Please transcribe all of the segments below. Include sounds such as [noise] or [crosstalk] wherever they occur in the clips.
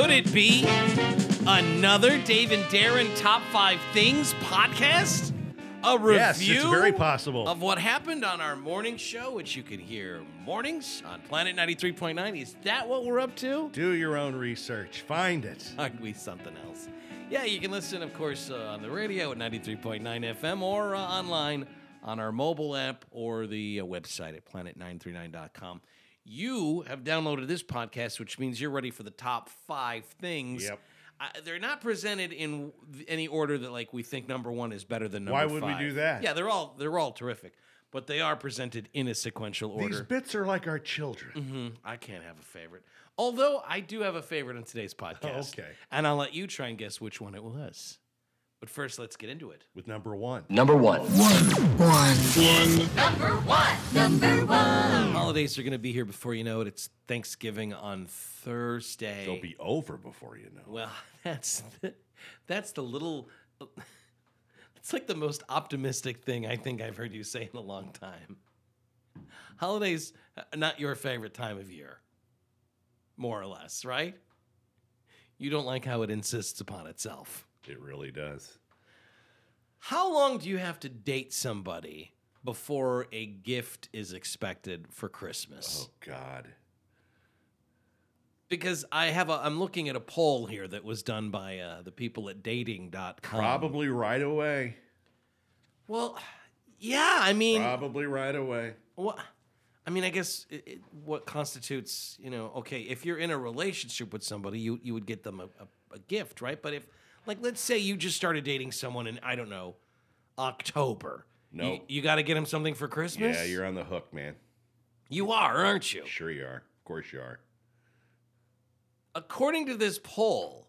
could it be another Dave and Darren Top 5 Things podcast? A review Yes, it's very possible. of what happened on our morning show, which you can hear mornings on Planet 93.9. Is that what we're up to? Do your own research. Find it. Aren't we something else? Yeah, you can listen, of course, uh, on the radio at 93.9 FM or uh, online on our mobile app or the uh, website at planet939.com. You have downloaded this podcast, which means you're ready for the top five things. Yep. They're not presented in any order that like we think number one is better than number Why would we do that? Yeah, they're all they're all terrific, but they are presented in a sequential order. These bits are like our children. Mhm. I can't have a favorite. Although I do have a favorite on today's podcast. okay. And I'll let you try and guess which one it was. But first, let's get into it. With number one. Number one. One. One. One. Number one. Number one. Holidays are going to be here before you know it. It's Thanksgiving on Thursday. They'll be over before you know. Well, [laughs] that's the, that's the little. It's like the most optimistic thing I think I've heard you say in a long time. Holidays, uh, not your favorite time of year, more or less, right? You don't like how it insists upon itself. It really does. How long do you have to date somebody before a gift is expected for Christmas? Oh God. Because I have a, I'm looking at a poll here that was done by uh, the people at dating.com. Probably right away. Well, yeah, I mean, Probably right away. what? I mean, I guess it, it, what constitutes, you know, okay, if you're in a relationship with somebody, you you would get them a, a, a gift, right? But if, like, let's say you just started dating someone in I don't know, October. No. you, you got to get him something for Christmas. Yeah, you're on the hook, man. you are, aren't you? Sure you are. Of course you are. according to this poll,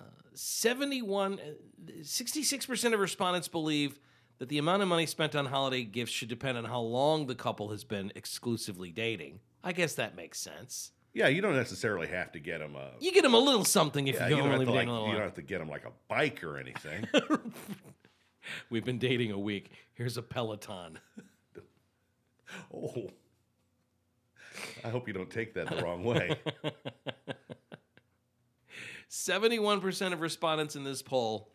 uh, 71, uh, 66% of respondents believe that the amount of money spent on holiday gifts should depend on how long the couple has been exclusively dating. I guess that makes sense. Yeah, you don't necessarily have to get them a. You get them a little something if Yeah, you don't, only have to, like, dating a little you don't have to get them like a bike or anything. [laughs] We've been dating a week. Here's a Peloton. [laughs] oh. I hope you don't take that the wrong way. [laughs] 71% of respondents in this poll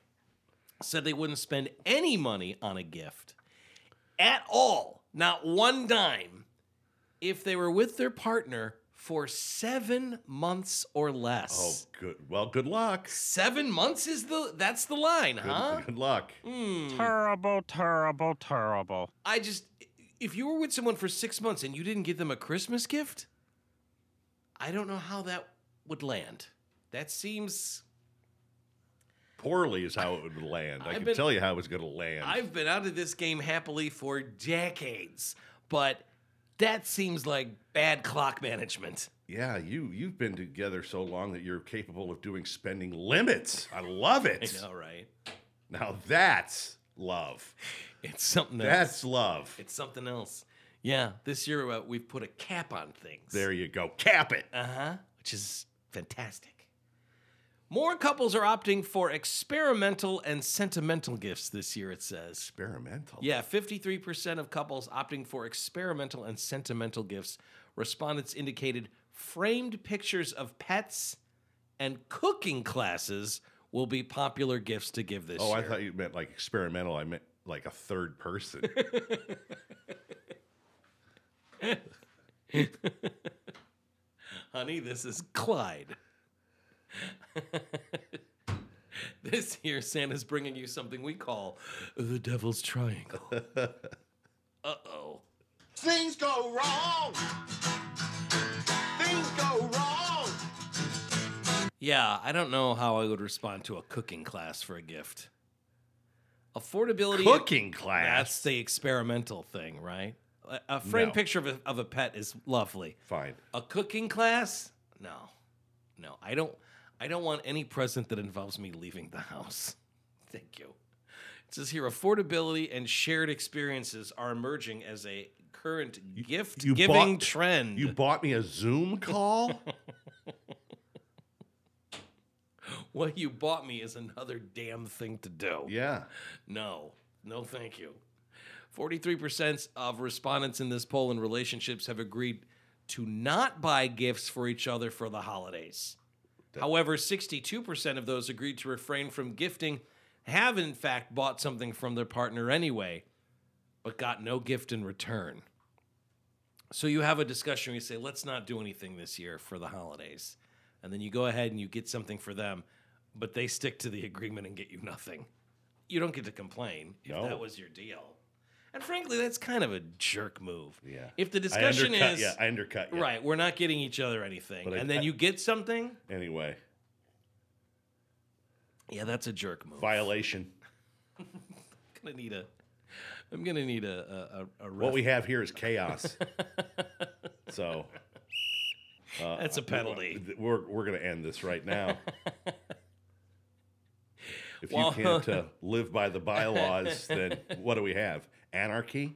said they wouldn't spend any money on a gift at all, not one dime, if they were with their partner for seven months or less. Oh, good. Well, good luck. Seven months is the that's the line, Good, huh? good luck. Hmm. Terrible, terrible, terrible. I just if you were with someone for six months and you didn't give them a Christmas gift, I don't know how that would land. That seems Poorly is how it would land. I I've can been- tell you how it was going to land. I've been out of this game happily for decades, but that seems like bad clock management. yeah, you you've been together so long that you're capable of doing spending limits. I love it. I know, right? Now that's love. It's something else. That's love. it's something else. Yeah, this year uh, we've put a cap on things. There you go. Cap it. Uh huh. Which is fantastic. More couples are opting for experimental and sentimental gifts this year, it says. Experimental. Yeah, 53% of couples opting for experimental and sentimental gifts. Respondents indicated framed pictures of pets and cooking classes will be popular gifts to give this year. Oh, I thought you meant like experimental. I meant like a third person. [laughs] [laughs] Honey, this is Clyde. [laughs] this here, Santa's bringing you something we call the Devil's Triangle. [laughs] uh oh. Things go wrong. Things go wrong. Yeah, I don't know how I would respond to a cooking class for a gift. Affordability. Cooking class. That's the experimental thing, right? A, a framed No. picture of a, of a pet is lovely. Fine. A cooking class? No, no. I don't. I don't want any present that involves me leaving the house. [laughs] Thank you. It says here affordability and shared experiences are emerging as a current gift you giving bought- trend. You bought me a Zoom call? [laughs] what you bought me is another damn thing to do. yeah. No, no, thank you. 43% of respondents in this poll in relationships have agreed to not buy gifts for each other for the holidays. However, 62% of those agreed to refrain from gifting have, in fact, bought something from their partner anyway, but got no gift in return. So you have a discussion where you say, let's not do anything this year for the holidays. And then you go ahead and you get something for them, but they stick to the [laughs] agreement and get you nothing. You don't get to complain if No. that was your deal. And frankly, that's kind of a jerk move. Yeah. If the discussion undercut is yeah, I undercut you. right, we're not getting each other anything, But I- and then I- you get something, Anyway, yeah, that's a jerk move. violation. I'm [laughs] gonna need a. I'm gonna need a a, a, a What we have here is chaos. so [laughs] uh, That's a penalty. We're we're gonna end this right now. [laughs] If Well- you can't uh, live by the bylaws, then what do we have? Anarchy?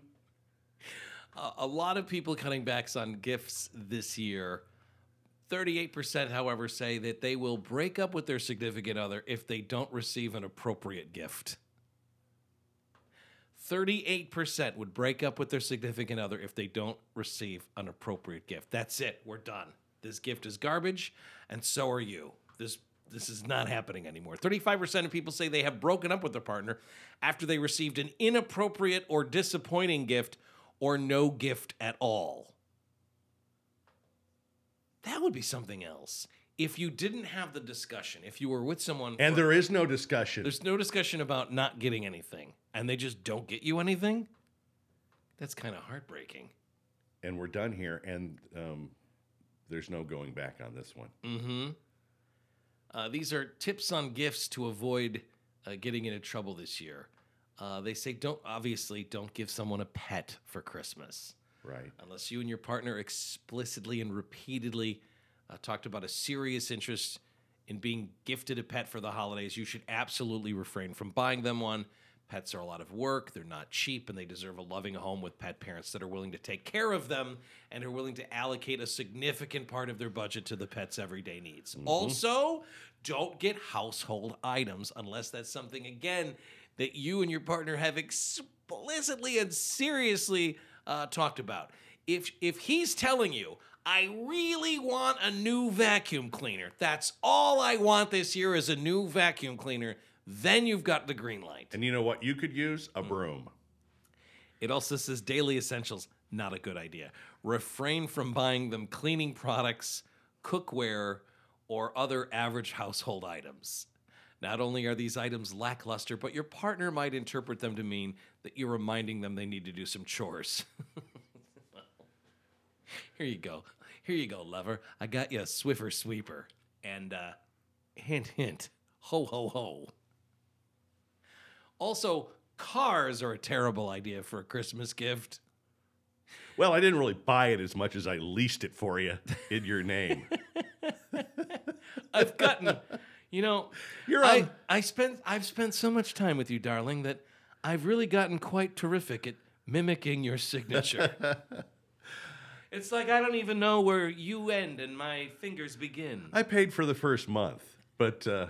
a, lot of people cutting backs on gifts this year. 38%, however, say that they will break up with their significant other if they don't receive an appropriate gift. 38% would break up with their significant other if they don't receive an appropriate gift. That's it. We're done. This gift is garbage, and so are you. This this is not happening anymore. 35% of people say they have broken up with their partner after they received an inappropriate or disappointing gift or no gift at all. That would be something else. If you didn't have the discussion, if you were with someone And for- there is no discussion. there's no discussion about not getting anything, and they just don't get you anything, that's kind of heartbreaking. and we're done here, and um, there's no going back on this one. Mm-hmm. Uh, these are tips on gifts to avoid uh, getting into trouble this year. Uh, they say don't obviously don't give someone a pet for Christmas Right. unless you and your partner explicitly and repeatedly uh, talked about a serious interest in being gifted a pet for the holidays. You should absolutely refrain from buying them one. Pets are a lot of work, they're not cheap, and they deserve a loving home with pet parents that are willing to take care of them and are willing to allocate a significant part of their budget to the pet's everyday needs. Also, don't get household items unless that's something, again, that you and your partner have explicitly and seriously uh, talked about. If, if he's telling you, I really want a new vacuum cleaner, that's all I want this year is a new vacuum cleaner, then you've got the green light. And you know what you could use? A broom. It also says daily essentials, not a good idea. Refrain from buying them cleaning products, cookware, or other average household items. Not only are these items lackluster, but your partner might interpret them to mean that you're reminding them they need to do some chores. [laughs] Here you go. Here you go, lover. I got you a Swiffer sweeper. And uh hint hint. Ho ho ho. Also, cars are a terrible idea for a Christmas gift. Well, I didn't really buy it as much as I leased it for you in your name. [laughs] I've gotten, you know, You're I, on- I spent I've spent so much time with you, darling, that I've really gotten quite terrific at mimicking your signature. [laughs] it's like I don't even know where you end and my fingers begin. I paid for the first month, but uh,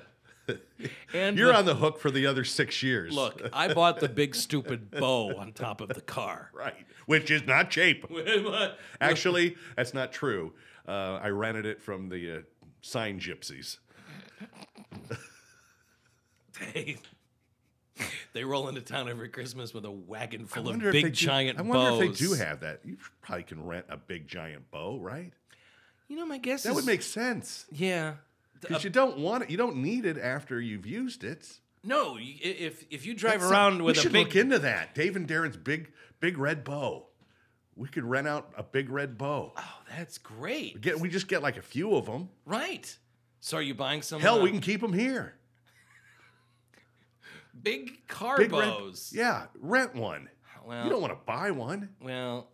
And you're the- on the hook for the other six years. Look, I bought the big stupid bow on top of the car. [laughs] Right. Which is not cheap. [laughs] Actually, that's not true. Uh, I rented it from the uh, sign gypsies. they, they roll into town every Christmas with a wagon full of big they do- giant I bows. wonder if they do have that. You probably can rent a big giant bow, right? You know, my guess That is would make sense. yeah. Because you don't want it. You don't need it after you've used it. No, if if you drive That's around some- with we a should big look into that. Dave and Darren's big, big red bow. We could rent out a big red bow. Oh, that's great. Get we just get like a few of them. Right. So are you buying some Hell, uh, we can keep them here. big car Big red- bows? yeah, rent one. Well, you don't want to buy one. well,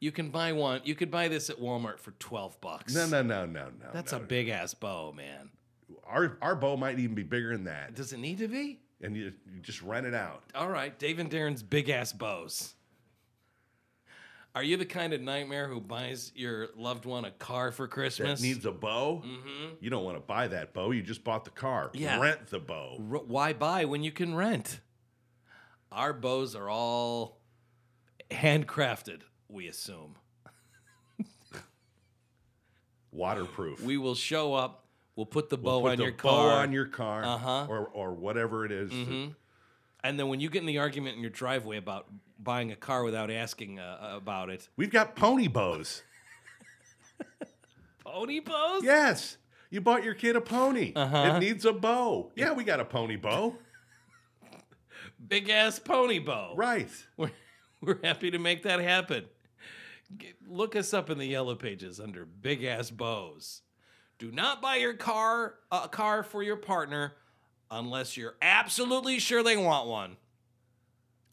you can buy one. You could buy this at Walmart for 12 bucks. No, no, no, no, no. That's no, a big ass bow, man. Our our bow might even be bigger than that, Does it need to be? and you, you just rent it out. All right, Dave and Darren's big ass bows. Are you the kind of nightmare who buys your loved one a car for That Christmas? needs a bow. Mm-hmm. You don't want to buy that bow. You just bought the car. Yeah. Rent the bow. R- why buy when you can rent? Our bows are all handcrafted, we assume. [laughs] Waterproof. We will show up We'll put the bow put on the your bow car. on your car, Uh-huh. or or whatever it is. Mhm. And then when you get in the argument in your driveway about buying a car without asking uh, about it, We've got pony bows. [laughs] pony bows? Yes, you bought your kid a pony. Uh-huh. It needs a bow. Yeah, we got a pony bow. [laughs] Big ass pony bow. Right. We're, we're happy to make that happen. Look us up in the yellow pages under big ass bows. Do not buy your car a car for your partner unless you're absolutely sure they want one.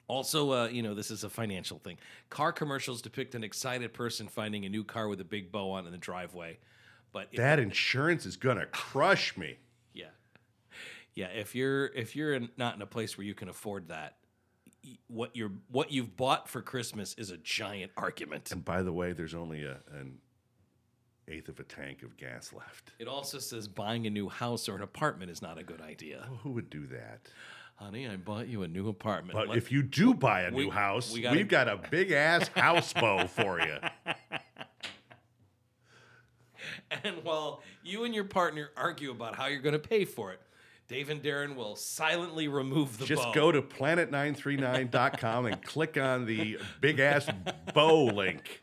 Also, uh, you know, this is a financial thing. Car commercials depict an excited person finding a new car with a big bow on in the driveway. But That insurance is gonna crush me. [sighs] yeah, yeah. If you're if you're in, not in a place where you can afford that, what you're what you've bought for Christmas is a giant argument. And by the way, there's only a, an eighth of a tank of gas left. It also says buying a new house or an apartment is not a good idea. Who would do that? Honey, I bought you a new apartment. But Let- if you do buy a we- new house, we have got a big ass house bow for you. [laughs] and while you and your partner argue about how you're going to pay for it, Dave and Darren will silently remove the Just bow. go to planet939.com and [laughs] click on the big ass bow link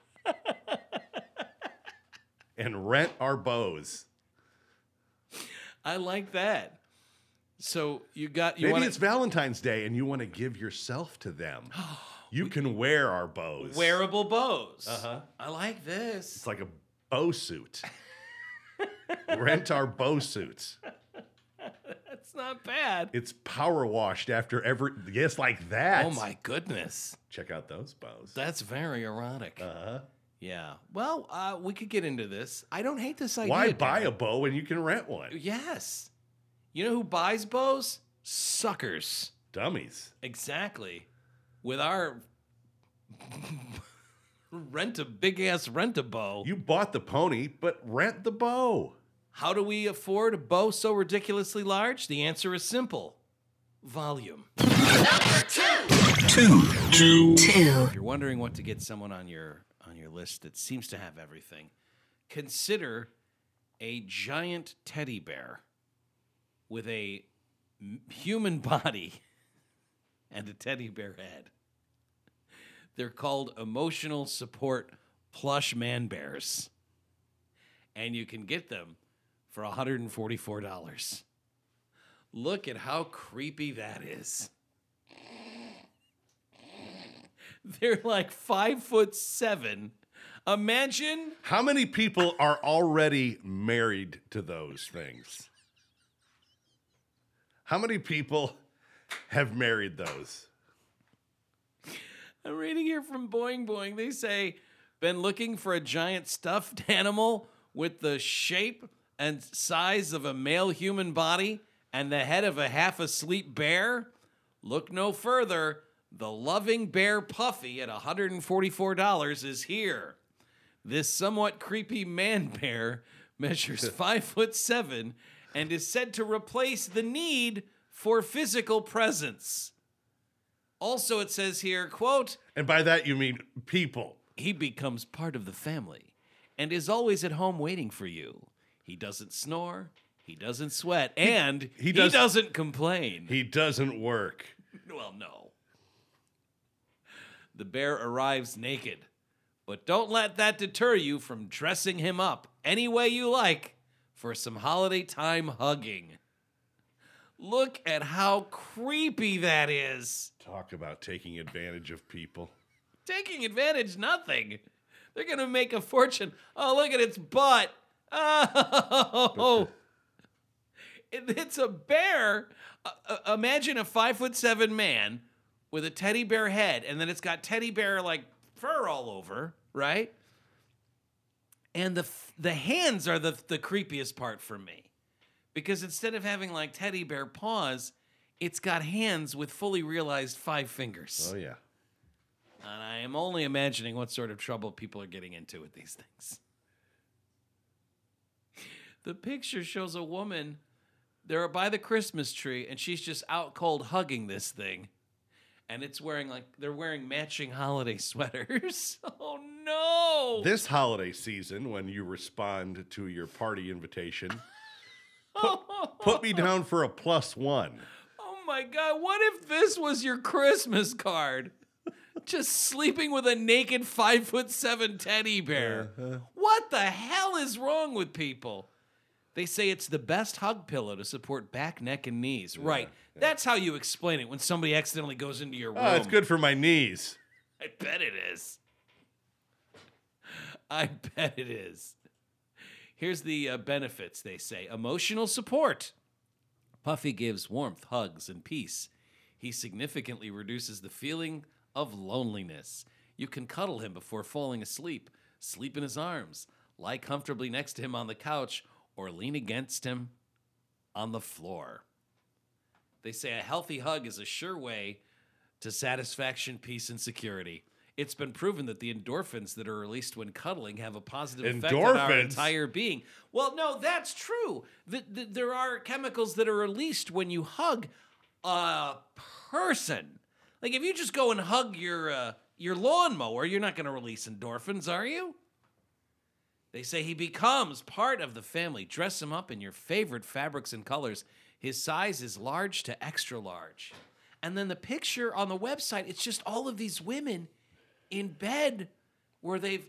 and rent our bows. I like that. So you got you Maybe want it's Valentine's Day and you want to give yourself to them. [gasps] You can wear our bows. wearable bows. Uh-huh. I like this. It's like a bow suit. [laughs] Rent our bow suits. [laughs] That's not bad. It's power washed after every yes, like that. Oh my goodness. Check out those bows. That's very erotic. uh-huh. yeah. Well, uh, we could get into this. I don't hate this idea. Why buy Darren. a bow when you can rent one? Yes. You know who buys bows? Suckers. Dummies. Exactly. With our [laughs] rent a big ass rent a bow. You bought the pony, but rent the bow. How do we afford a bow so ridiculously large? The answer is simple. Volume. Two. Two. Two. If you're wondering what to get someone on your on your list that seems to have everything, consider a giant teddy bear with a m- human [laughs] body and a teddy bear head. They're called emotional support plush man bears. And you can get them for $144. Look at how creepy that is. They're like five foot seven. Imagine How many people are already married to those things? How many people have married those? I'm reading here from Boing Boing. They say, been looking for a giant stuffed [laughs] animal with the shape and size of a male human body and the head of a half asleep bear? Look no further. The loving bear Puffy at $144 is here. This somewhat creepy man [laughs] bear measures [laughs] five foot seven and is said to replace the need for physical presence. Also, it says here, quote, And by that you mean people. he becomes part of the family and is always at home waiting for you. He doesn't snore, he doesn't sweat, and he, he does- doesn't complain. He doesn't work. well, no. The bear arrives naked, but don't let that deter you from dressing him up any way you like for some holiday time hugging. Look at how creepy that is. Talk about taking advantage of people. taking advantage nothing. They're gonna make a fortune. Oh, look at its butt. Oh, It- it's a bear. Uh, uh, imagine a five foot seven man with a teddy bear head, and then it's got teddy bear like fur all over, right? And the f- the hands are the the creepiest part for me, because instead of having like teddy bear paws, it's got hands with fully realized five fingers. Oh yeah. And I am only imagining what sort of trouble people are getting into with these things. The picture shows a woman, they're by the Christmas tree, and she's just out cold hugging this thing. And it's wearing like they're wearing matching holiday [laughs] sweaters. [laughs] Oh no! This holiday season, when you respond to your party invitation, [laughs] Put me down for a plus one. Oh my god, what if this was your Christmas card? Just sleeping with a naked five foot seven teddy bear. Uh-huh. What the hell is wrong with people? They say it's the best hug pillow to support back, neck, and knees. right. That's how you explain it when somebody accidentally goes into your room. Oh, it's good for my knees. I bet it is. I bet it is. Here's the uh, benefits they say emotional support. Puffy gives warmth, hugs, and peace. He significantly reduces the feeling of loneliness. You can cuddle him before falling asleep, sleep in his arms, lie comfortably next to him on the couch, or lean against him on the floor. They say a healthy hug is a sure way to satisfaction, peace, and security. It's been proven that the endorphins that are released when cuddling have a positive effect on our Endorphins? entire being. Well, no, that's true. Th- th- there are chemicals that are released when you hug a person. Like if you just go and hug your uh, your lawnmower, you're not going to release endorphins, are you? They say he becomes part of the family. Dress him up in your favorite fabrics and colors. His size is large to extra large. And then the picture on the website, it's just all of these women in bed where they've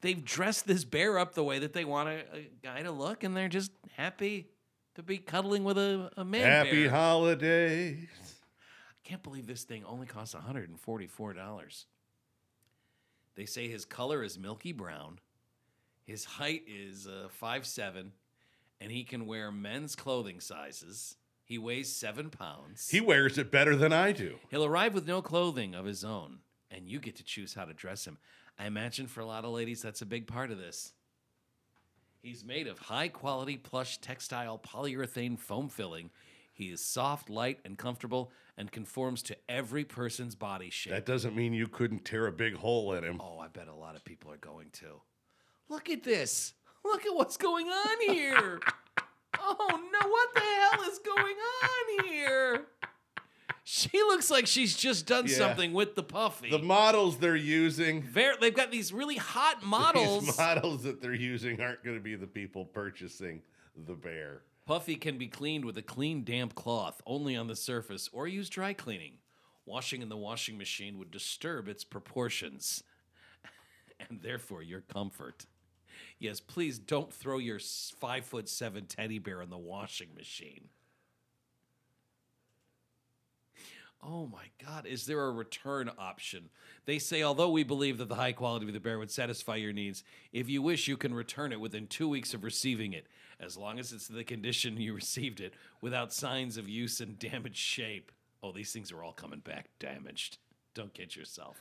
they've dressed this bear up the way that they want a, a guy to look, and they're just happy to be cuddling with a, a man. Happy bear. holidays. I can't believe this thing only costs $144. They say his color is milky brown, his height is uh, 5'7, and he can wear men's clothing sizes. He weighs seven pounds. He wears it better than I do. He'll arrive with no clothing of his own, and you get to choose how to dress him. I imagine for a lot of ladies, that's a big part of this. He's made of high quality plush textile polyurethane foam filling. He is soft, light, and comfortable and conforms to every person's body shape. That doesn't mean you couldn't tear a big hole in him. oh, I bet a lot of people are going to. Look at this. Look at what's going on here. oh no, what the hell is going on here? She looks like she's just done Yeah. something with the puffy. The models they're using, Ver- they've got these really hot models. these [laughs] models that they're using aren't going to be the people purchasing the bear. Puffy can be cleaned with a clean, damp cloth only on the surface or use dry cleaning. Washing in the washing machine would disturb its proportions [laughs] and therefore your comfort. Yes, please don't throw your five foot seven teddy bear in the washing machine. Oh my God, is there a return option? They say, although we believe that the high quality of the bear would satisfy your needs, if you wish, you can return it within two weeks of receiving it, as long as it's the condition you received it, without signs of use and damaged shape. Oh, these things are all coming back damaged. Don't kid yourself.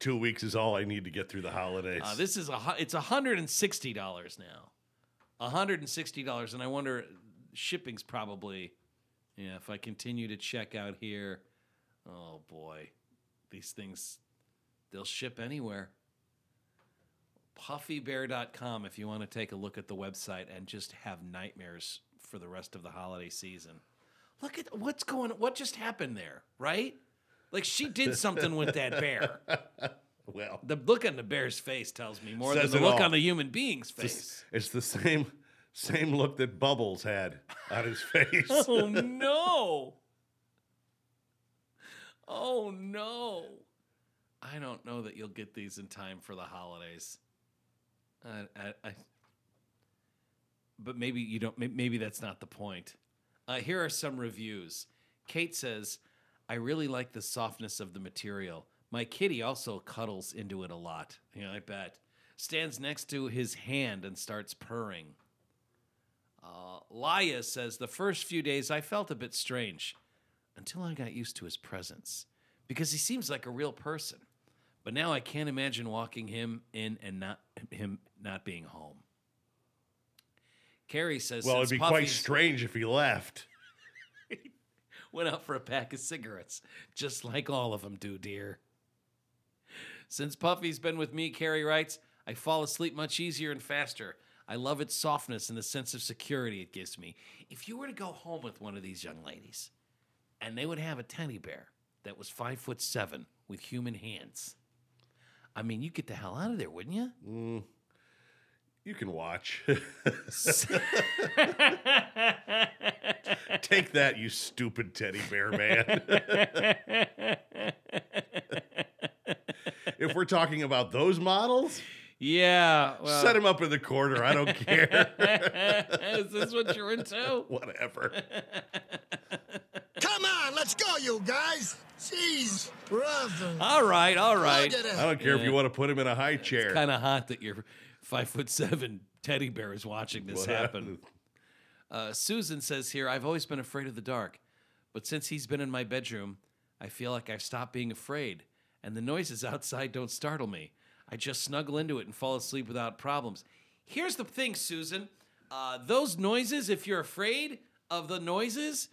Two weeks is all I need to get through the holidays. Uh, this is a it's hundred and sixty dollars now, hundred and sixty dollars, and I wonder shipping's probably yeah. If I continue to check out here, oh boy, these things they'll ship anywhere. Puffybear.com if you want to take a look at the website and just have nightmares for the rest of the holiday season. Look at what's going. What just happened there, right? Like she did something with that bear. [laughs] well, The look on the bear's face tells me more than the look all. on the human being's it's, face. it's the same same look that Bubbles had on his [laughs] face. oh [laughs] no! Oh no! I don't know that you'll get these in time for the holidays. I, I, I, but maybe you don't. Maybe that's not the point. Uh, here are some reviews. Kate says, "I really like the softness of the material. My kitty also cuddles into it a lot. Yeah, I bet. Stands next to his hand and starts purring." Uh, Laya says, The first few days I felt a bit strange until I got used to his presence because he seems like a real person. But now I can't imagine walking him in and not him not being home. Carrie says, well, it'd be quite strange if he left. Went out for a pack of cigarettes, just like all of them do, dear. Since Puffy's been with me, Carrie writes, I fall asleep much easier and faster. I love its softness and the sense of security it gives me. If you were to go home with one of these young ladies and they would have a teddy bear that was five foot seven with human hands, I mean, you'd get the hell out of there, wouldn't you? You can watch. [laughs] Take that, you stupid teddy bear man. [laughs] if we're talking about those models, yeah. Well, set him up in the corner. I don't care. [laughs] is this what you're into? Whatever. Come on, let's go, you guys. Jeez, brother. All right, all right. I don't care if you want to put him in a high chair. It's Kind of hot that your five foot seven teddy bear is watching this What happen. Uh, Susan says here, I've always been afraid of the dark, but since he's been in my bedroom, I feel like I've stopped being afraid, and the noises outside don't startle me. I just snuggle into it and fall asleep without problems. Here's the thing, Susan. Uh, those noises, if you're afraid of the noises,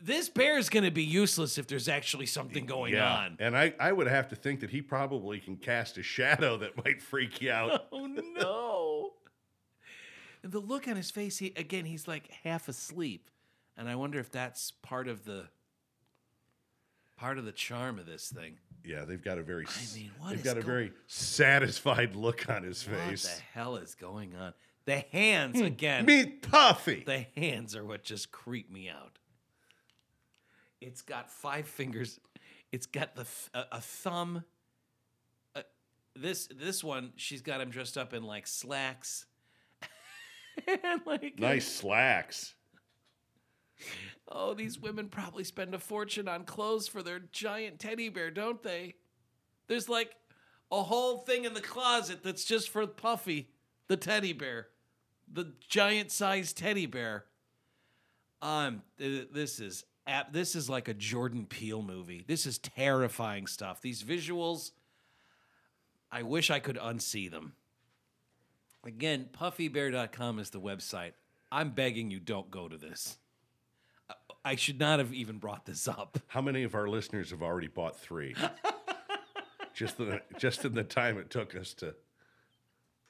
this bear is going to be useless if there's actually something going Yeah. on. And I, I would have to think that he probably can cast a shadow that [laughs] might freak you out. [laughs] Oh no. And the look on his face, he again, he's like half asleep. And I wonder if that's part of the part of the charm of this thing. Yeah, they've got a very I mean, what they've got a go- very satisfied look on his What face. What the hell is going on? The hands hmm. again. Meet Puffy. The hands are what just creep me out. It's got five fingers. It's got the th- a, a thumb. Uh, this this one, she's got him dressed up in like slacks. [laughs] and like nice slacks. Oh, these women probably spend a fortune on clothes for their giant teddy bear, don't they? There's like a whole thing in the closet that's just for Puffy, the teddy bear, the giant sized teddy bear. Um, th- this is ap- this is like a Jordan Peele movie. This is terrifying stuff. These visuals, I wish I could unsee them. Again, puffybear.com is the website. I'm begging you, don't go to this. I should not have even brought this up. How many of our listeners have already bought three? [laughs] just the just in the time it took us to.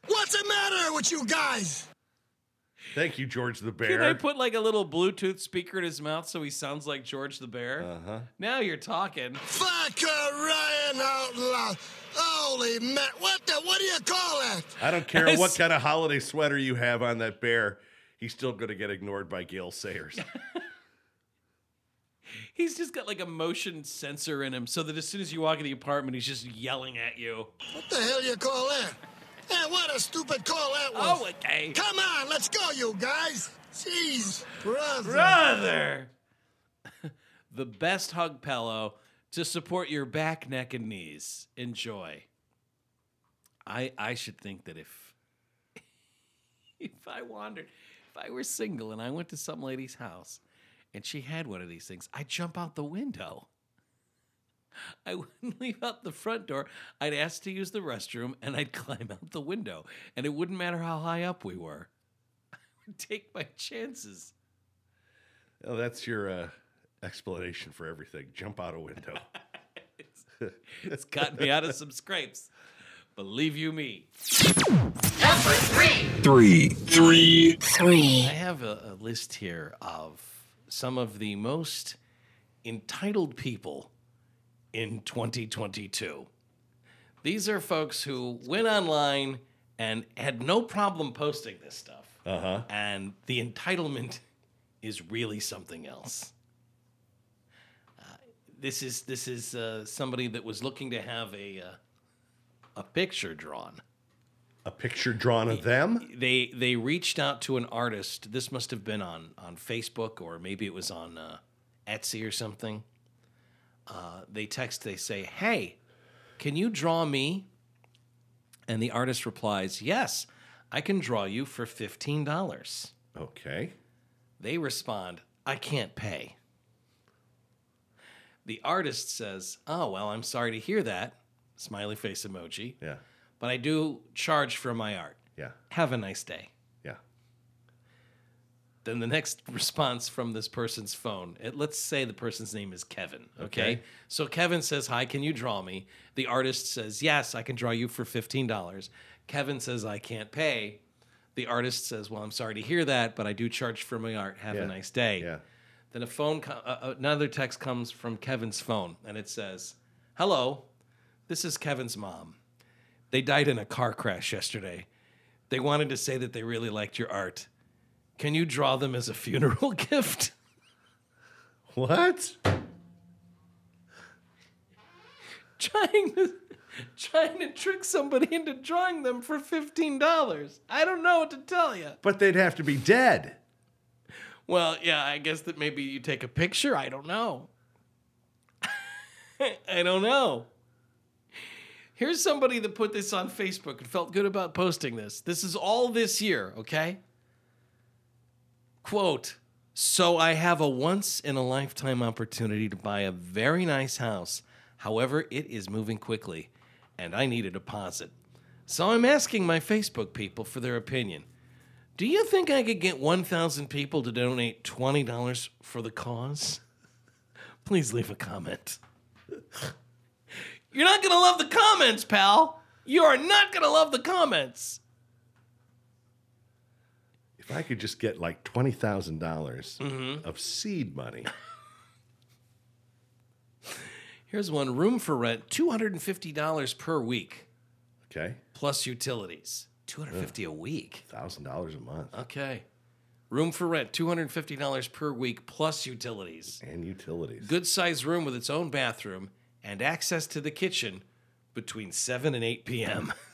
What's the matter with you guys? Thank you, George the Bear. Can I put like a little Bluetooth speaker in his mouth so he sounds like George the Bear? Uh huh. Now you're talking. Fuck crying out loud. Holy man, what the, what do you call that? I don't care [laughs] I what s- kind of holiday sweater you have on that bear. He's still going to get ignored by Gale Sayers. [laughs] He's just got like a motion sensor in him so that as soon as you walk in the apartment, he's just yelling at you. What the hell you call that? Hey, what a stupid call that was. Oh, okay. Come on, let's go, you guys. Jeez, brother. Brother! [laughs] the best hug pillow to support your back, neck, and knees. Enjoy. I I should think that if [laughs] if I wandered, if I were single and I went to some lady's house and she had one of these things, I'd jump out the window. I [laughs] wouldn't leave out the front door. I'd ask to use the restroom and I'd [laughs] climb out the window. And it wouldn't matter how high up we were. [laughs] I would take my chances. oh, that's your uh, explanation for everything. Jump out a window. It's gotten me out of some scrapes. Believe you me. Number three. Three. Three. Three. I have a, a list here of some of the most entitled people in 2022. These are folks who went online and had no problem posting this stuff. Uh huh. And the entitlement is really something else. Uh, this is this is uh, somebody that was looking to have a uh, a picture drawn. A picture drawn of them. they they reached out to an artist. This must have been on on Facebook or maybe it was on uh, Etsy or something. Uh, they text. They say, "Hey, can you draw me?" And the artist replies, "Yes, I can draw you for fifteen dollars." Okay. They respond, "I can't pay." The artist says, "Oh well, I'm sorry to hear that." Smiley face emoji. Yeah. But I do charge for my art. Yeah. Have a nice day. Then the next [laughs] response from this person's phone, it, let's say the person's name is Kevin. Okay? Okay. So Kevin says, Hi, can you draw me? The artist says, Yes, I can draw you for $15. Kevin says, I can't pay. The artist says, Well, I'm sorry to hear that, but I do charge for my art. Have Yeah. a nice day. Yeah. Then a phone, co- uh, another text comes from Kevin's phone, and it says, "Hello, this is Kevin's mom. They died in a car crash yesterday. They wanted to say that they really liked your art. Can you draw them as a funeral [laughs] gift? What? trying to trying to trick somebody into drawing them for $15. I don't know what to tell you. But they'd have to be dead. Well, yeah, I guess that maybe you take a picture. I don't know. [laughs] I don't know. Here's somebody that put this on Facebook and felt good about posting this. This is all this year, okay? Quote So I have a once in a lifetime opportunity to buy a very nice house. However, it is moving quickly, and I need a deposit. So I'm asking my Facebook people for their opinion. Do you think I could get 1,000 people to donate $20 for the cause? [laughs] Please leave a comment. [laughs] You're not going to love the comments, pal. You are not going to love the comments. If I could just get like $20,000 mm-hmm. of seed money. [laughs] Here's one room for rent $250 per week Okay. plus utilities. 250 a week. $1,000 a month. Okay. Room for rent $250 per week plus utilities. And utilities. Good sized room with its own bathroom and access to the kitchen between 7 and 8 p.m. [laughs]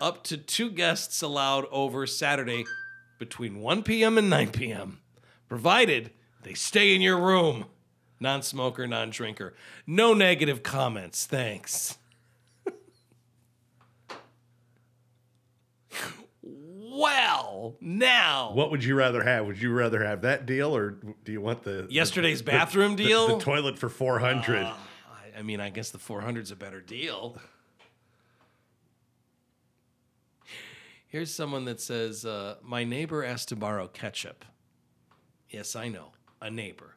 Up to two guests allowed over Saturday between 1 p.m. and 9 p.m., provided they stay in your room. Non smoker, non drinker. No negative comments. Thanks. [laughs] well, now. What would you rather have? Would you rather have that deal or do you want the Yesterday's the- bathroom the- deal? The, toilet for 400. Uh, I- I mean, I guess the 400's a better deal. Here's someone that says, uh, My neighbor asked to borrow ketchup. Yes, I know, a neighbor.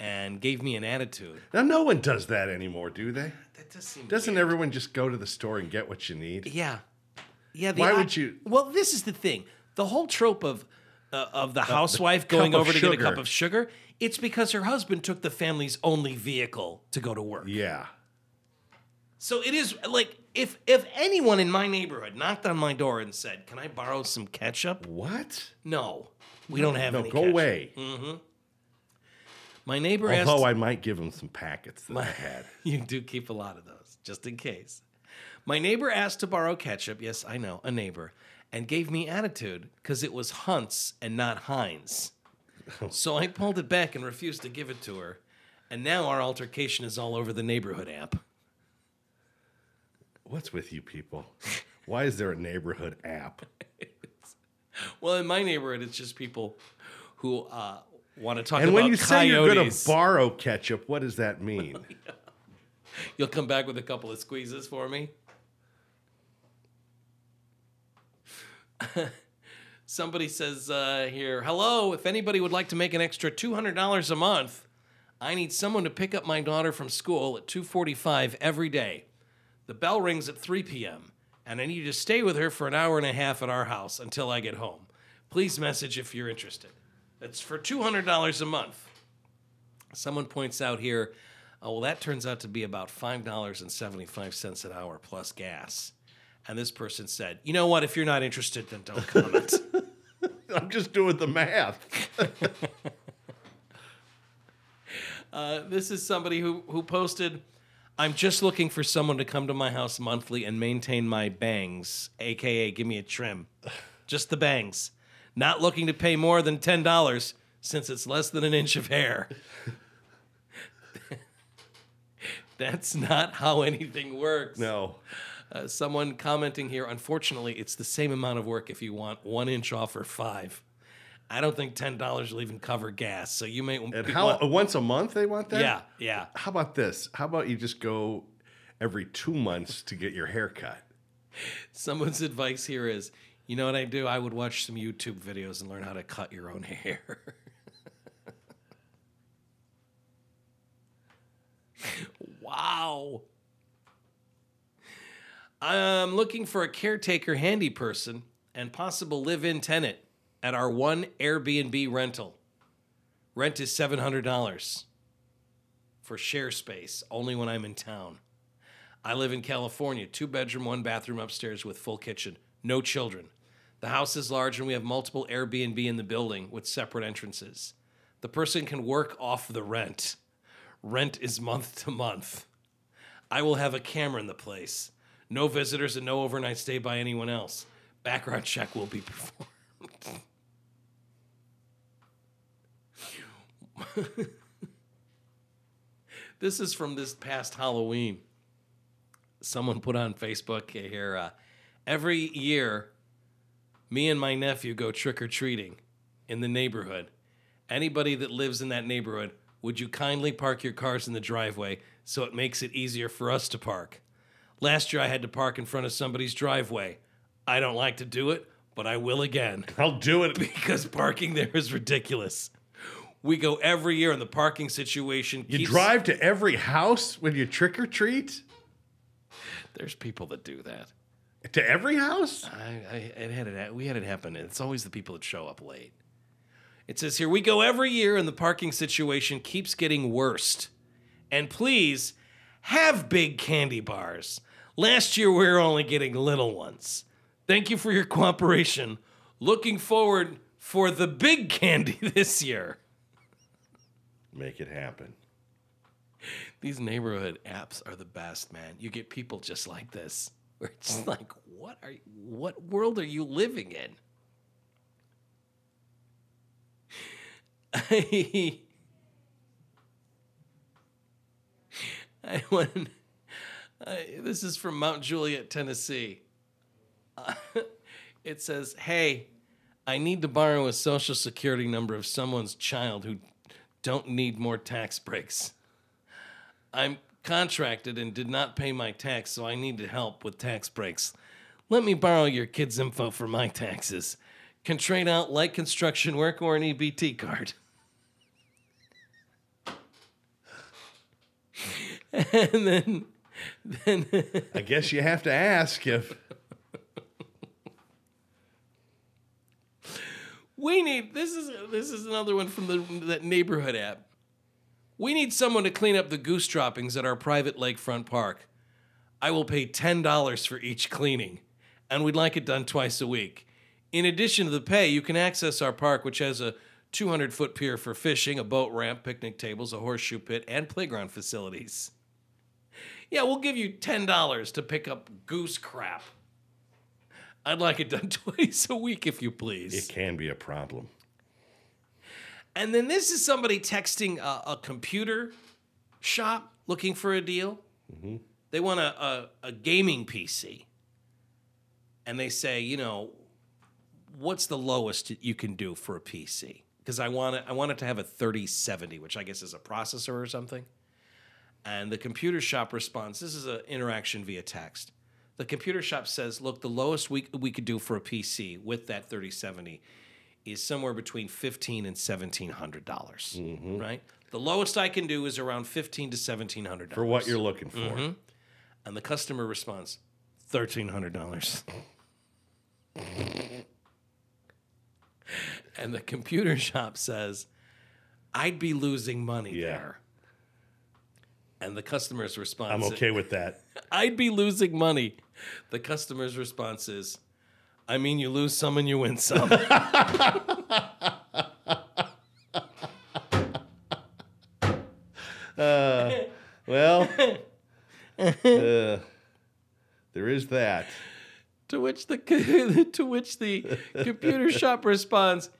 And gave me an attitude. now no one does that anymore, do they? That does seem Doesn't weird. everyone just go to the store and get what you need? Yeah. Yeah. Why i- would you- Well, this is the thing. The whole trope of uh, of the housewife going cup of over to get a sugar. cup of sugar, it's because her husband took the family's only vehicle to go to work. Yeah. So it is like if if anyone in my neighborhood knocked on my door and said, "Can I borrow some ketchup?" What? No, we don't have No, any. go ketchup. away. Mm-hmm. My neighbor asked. Although I might give him some packets that I had. [laughs] You do keep a lot of those, just in case. My neighbor asked to borrow ketchup. Yes, I know, a neighbor, and gave me attitude because it was Hunt's and not Heinz. Oh. so I pulled it back and refused to give it to her. And now our altercation is all over the neighborhood app. What's with you people? Why is there a neighborhood app? [laughs] Well, in my neighborhood, it's just people who uh, want to talk And when you say you're going to borrow ketchup, what does that mean? [laughs] You'll come back with a couple of squeezes for me. [laughs] Somebody says uh, here, hello. If anybody would like to make an extra two hundred dollars a month, I need someone to pick up my daughter from school at two forty-five every day. The bell rings at three p.m. and I need you to stay with her for an hour and a half at our house until I get home. Please message if you're interested. That's for two hundred dollars a month. Someone points out here, oh, well, that turns out to be about $5.75 an hour plus gas. And this person said, you know what? If you're not interested, then don't comment. [laughs] I'm just doing the math. [laughs] uh, this is somebody who, who posted, I'm just looking for someone to come to my house monthly and maintain my bangs, AKA give me a trim. Just the bangs. Not looking to pay more than $10 since it's less than an inch of hair. [laughs] That's not how anything works. No. Uh, someone commenting here, unfortunately, it's the same amount of work if you want one inch off or five. I don't think ten dollars will even cover gas, so you may. And how want- once a month they want that? yeah, yeah. How about this? How about you just go every two months to get your hair cut? Someone's advice here is, you know what I do? I would watch some YouTube videos and learn how to cut your own [laughs] hair. wow. I'm looking for a caretaker handy person and possible live in tenant at our one Airbnb rental. Rent is $700 for share space, only when I'm in town. I live in California, two bedroom, one bathroom upstairs with full kitchen, no children. The house is large and we have multiple Airbnb in the building with separate entrances. The person can work off the rent. Rent is month to month. I will have a camera in the place. No visitors and no overnight stay by anyone else. Background check will be performed. [laughs] [laughs] this is from this past Halloween. Someone put on Facebook here uh, every year, me and my nephew go trick or treating in the neighborhood. Anybody that lives in that neighborhood, would you kindly park your cars in the driveway so it makes it easier for us to park? Last year I had to park in front of somebody's driveway. I don't like to do it, but I will again I'll do it. [laughs] because parking there is ridiculous. We go every year, and the parking situation. You keeps- drive to every house when you trick or treat? There's people that do that. To every house? I, I it had it. We had it happen. It's always the people that show up late. It says here we go every year, and the parking situation keeps getting worse. And please have big candy bars. Last year we were only getting little ones. Thank you for your cooperation. Looking forward for the big candy [laughs] this year. Make it happen. These neighborhood apps are the best, man. You get people just like this. [laughs] Where it's just mm. like, what are you, what world are you living in? [laughs] I, I went. I, this is from Mount Juliet, Tennessee. [laughs] it says, "Hey, I need to borrow a social security number of someone's child who don't need more tax breaks. I'm contracted and did not pay my tax, so I need help with tax breaks. Let me borrow your kid's info for my taxes. Can trade out light construction work or an EBT card." [laughs] and then then I guess you have to ask if we need this is this is another one from the that neighborhood app. We need someone to clean up the goose droppings at our private lakefront park. I will pay $10 for each cleaning, and we'd like it done twice a week. In addition to the pay, you can access our park, which has a 200 foot pier for fishing, a boat ramp, picnic tables, a horseshoe pit, and playground facilities. [laughs] Yeah, we'll give you $10 to pick up goose crap. I'd like it done [laughs] twice a week, if you please. it can be a problem. And then this is somebody texting a, a computer shop looking for a deal. Mm-hmm. They want a, a, a gaming PC. And they say, you know, what's the lowest you can do for a PC? Because I want it, I want it to have a 3070, which I guess is a processor or something. And the computer shop responds, this is an interaction via text. The computer shop says, look, the lowest we, we could do for a PC with that 3070 is somewhere between fifteen and seventeen hundred dollars. Right. The lowest I can do is around fifteen to seventeen hundred dollars For what you're looking for. Mm-hmm. And the customer responds, thirteen hundred dollars. [laughs] and the computer shop says, I'd be losing money Yeah. there. And the customer's response I'm okay with that. [laughs] I'd be losing money. [laughs] The customer's response is, I mean, you lose some and you win some. [laughs] Uh, well, uh, there is that. to which the [laughs] to which the computer shop responds,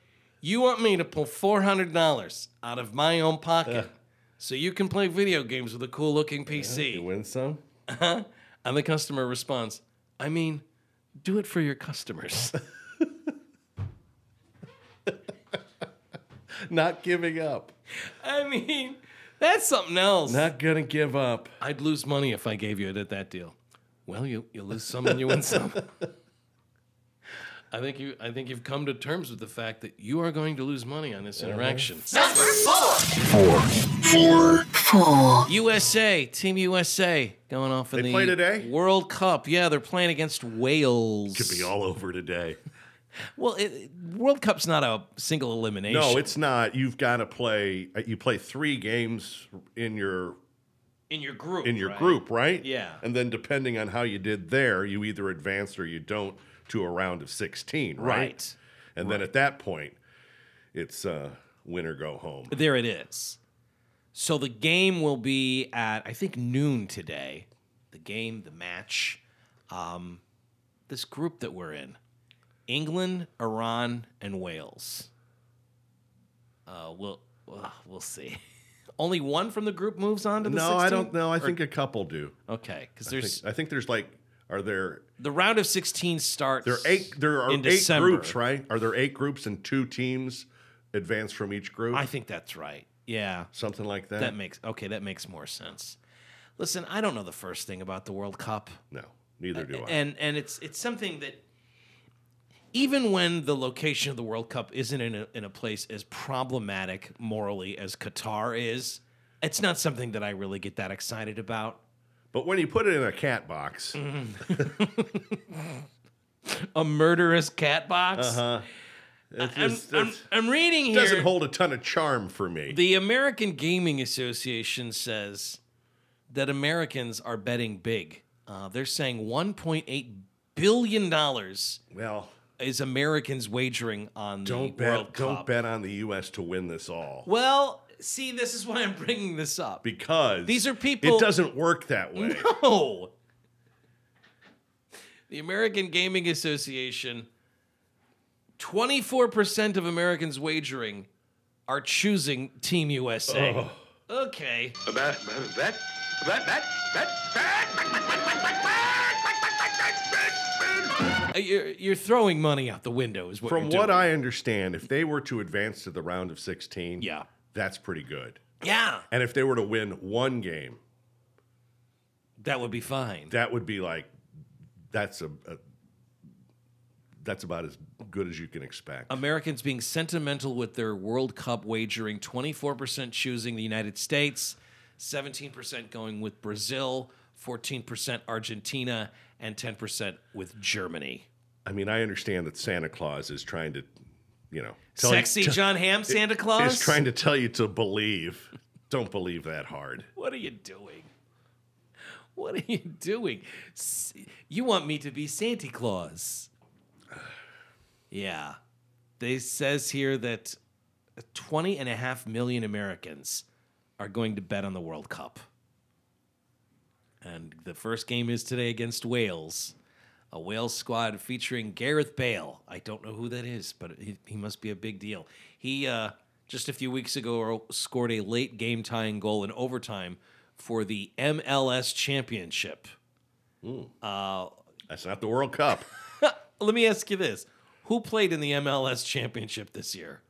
"You want me to pull four hundred dollars out of my own pocket uh. so you can play video games with a cool looking PC?" Uh, you win some? Uh-huh. And the customer responds, "I mean, do it for your customers." [laughs] Not giving up. I mean, that's something else. Not gonna give up. I'd lose money if I gave you it at that deal. Well, you you lose some and you win some. [laughs] I think you I think you've come to terms with the fact that you are going to lose money on this uh-huh. interaction. Number four. Four. USA, Team USA going off in They the play today? World Cup. Yeah, they're playing against Wales. Could be all over today. [laughs] Well, it, World Cup's not a single elimination. No, it's not. You've got to play. uh, You play three games in your in your group. in your right? group, right? Yeah. And then depending on how you did there, you either advance or you don't to a round of 16, right? Right. And then at that point, it's uh, win or go home. There it is. So the game will be at I think noon today. The game, the match, um, this group that we're in, England, Iran, and Wales. Uh, we'll uh, we'll see. [laughs] Only one from the group moves on to the. No, I don't know. I Or- think a couple do. okay, because I there's think, I think there's like, are there the round of sixteen starts. there are eight? There are eight December. groups, right? Are there eight groups and two teams advance from each group? I think that's right. Yeah, Something like that. that makes okay. That makes more sense. Listen, I don't know the first thing about the World Cup. no, neither do I. and and it's it's something that even when the location of the World Cup isn't in a, in a place as problematic morally as Qatar is, it's not something that I really get that excited about. but when you put it in a cat box, Mm-hmm. [laughs] A murderous cat box. uh-huh, it I'm, just I'm, I'm reading here. It doesn't hold a ton of charm for me. the American Gaming Association says that Americans are betting big. Uh, they're saying 1.8 billion dollars well, is Americans wagering on the don't World bet. Cup. Don't bet on the U.S. to win this all. Well, see, this is why I'm bringing this up. because These are people- It doesn't work that way. [laughs] No. The American Gaming Association, 24% of Americans wagering are choosing Team USA. Okay. Bet, bet, bet, bet, bet, bet. Uh, You're, you're throwing money out the window, is what From you're what doing. I understand, if they were to advance to the round of 16, Yeah. that's pretty good. Yeah, And if they were to win one game, that would be fine. that would be like that's a, a that's about as good as you can expect. Americans being sentimental with their World Cup wagering, 24% choosing the United States, 17% going with Brazil, 14% Argentina, and 10% with Germany. I mean, I understand that Santa Claus is trying to, you know, tell you- Sexy Jon Hamm [laughs] Santa Claus? is trying to tell you to believe. Don't believe that hard. What are you doing? What are you doing? You want me to be Santa Claus? Yeah. They says here that 20 and a half million Americans are going to bet on the World Cup. And the first game is today against Wales. A Wales squad featuring Gareth Bale. I don't know who that is, but he, he must be a big deal. He uh, just a few weeks ago scored a late game tying goal in overtime for the MLS championship. That's not the World Cup. [laughs] Let me ask you this Who played in the MLS championship this year?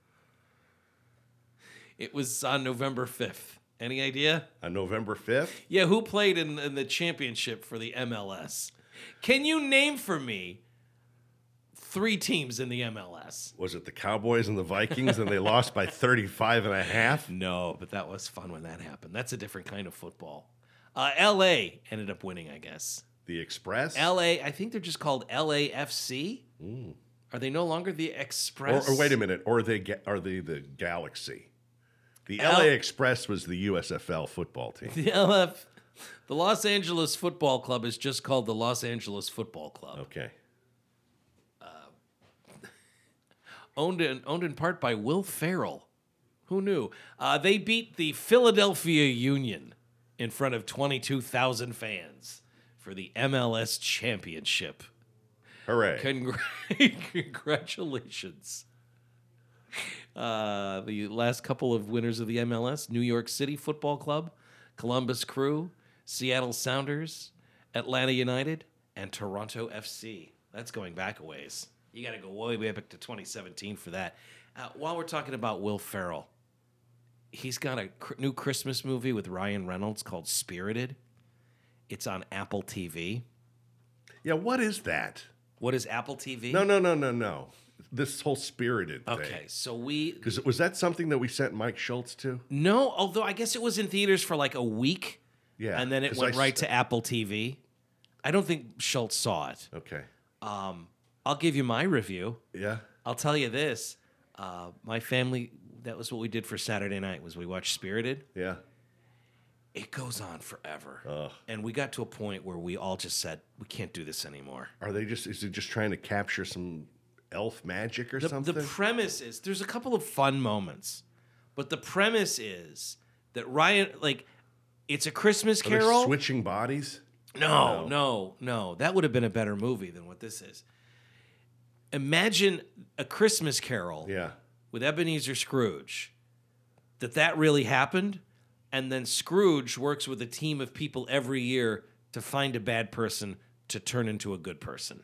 It was on November 5th. Any idea? On November 5th, Yeah, who played in, in the championship for the MLS? Can you name for me three teams in the MLS? was it the Cowboys and the Vikings and they [laughs] lost by 35 and a half? No, but that was fun when that happened. That's a different kind of football. Uh, LA ended up winning, I guess. The Express? LA, I think they're just called LAFC. Are they no longer the Express? or wait a minute, or they ga- are they the Galaxy? The L- LA Express was the USFL football team. [laughs] The LF, the Los Angeles Football Club is just called the Los Angeles Football Club, Okay. [laughs] owned in owned in part by Will Ferrell. Who knew? Uh, they beat the Philadelphia Union in front of twenty two thousand fans for the MLS championship. Hooray. Congra- [laughs] Congratulations. Uh, the last couple of winners of the MLS New York City Football Club, Columbus Crew, Seattle Sounders, Atlanta United, and Toronto FC. That's going back a ways. You got to go way, way back to 2017 for that. Uh, while we're talking about Will Ferrell, he's got a cr- new Christmas movie with Ryan Reynolds called Spirited. It's on Apple TV. yeah, what is that? What is Apple TV? No, no, no, no, no. This whole spirited thing. Okay, so we Because was that something that we sent Mike Schultz to? no, although I guess it was in theaters for like a week, Yeah. and then it 'cause went I right s- to Apple TV. I don't think Schultz saw it. Okay. I'll give you my review. Yeah. I'll tell you this: uh, my family. That was what we did for Saturday night. Was we watched Spirited. Yeah. It goes on forever. Ugh. And we got to a point where we all just said, we can't do this anymore. Are they just? Is it just trying to capture some elf magic or The, something? the premise is there's a couple of fun moments, but the premise is that Ryan, like, it's a Christmas Carol. switching bodies. No, no, no. That would have been a better movie than what this is. Imagine a Christmas Carol Yeah. with Ebenezer Scrooge. That that really happened, and then Scrooge works with a team of people every year to find a bad person to turn into a good person.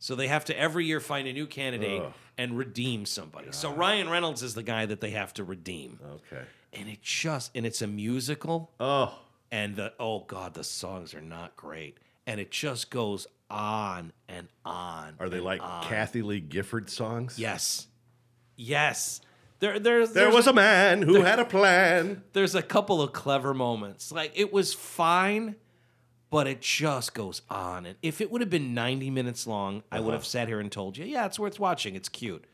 So they have to every year find a new candidate Ugh. and redeem somebody. So Ryan Reynolds is the guy that they have to redeem. Okay. And it just and it's a musical Oh. and the oh god the songs are not great and it just goes on and on Are they like on. Kathie Lee Gifford songs? yes yes there there's There there's, was a man who had a plan. there's a couple of clever moments like it was fine but it just goes on and if it would have been 90 minutes long i Uh-huh. would have sat here and told you yeah it's worth watching it's cute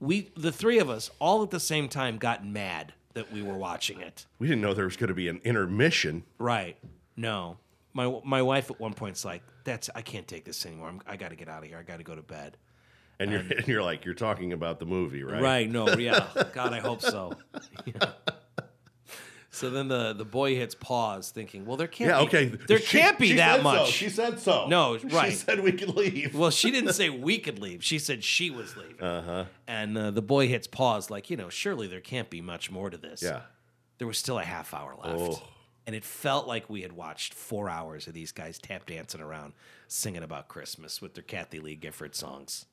we the three of us all at the same time got mad that we were watching it We didn't know there was going to be an intermission. Right. No. My my wife at one point's like, "That's I can't take this anymore. I'm, I got to get out of here. I got to go to bed." And you're, [laughs] and you're like, you're talking about the movie, right? Right. No. Yeah. [laughs] God, I hope so. Yeah. So then the the boy hits pause, thinking, "Well, there can't. Yeah, be, okay. There She- can't be that said so. much." She said so. No, [laughs] right. She said we could leave. well, she didn't say we could leave. She said she was leaving. Uh-huh. And uh, the boy hits pause, like, you know, surely there can't be much more to this. Yeah. there was still a half hour left. Oh. And it felt like we had watched four hours of these guys tap dancing around, singing about Christmas with their Kathie Lee Gifford songs.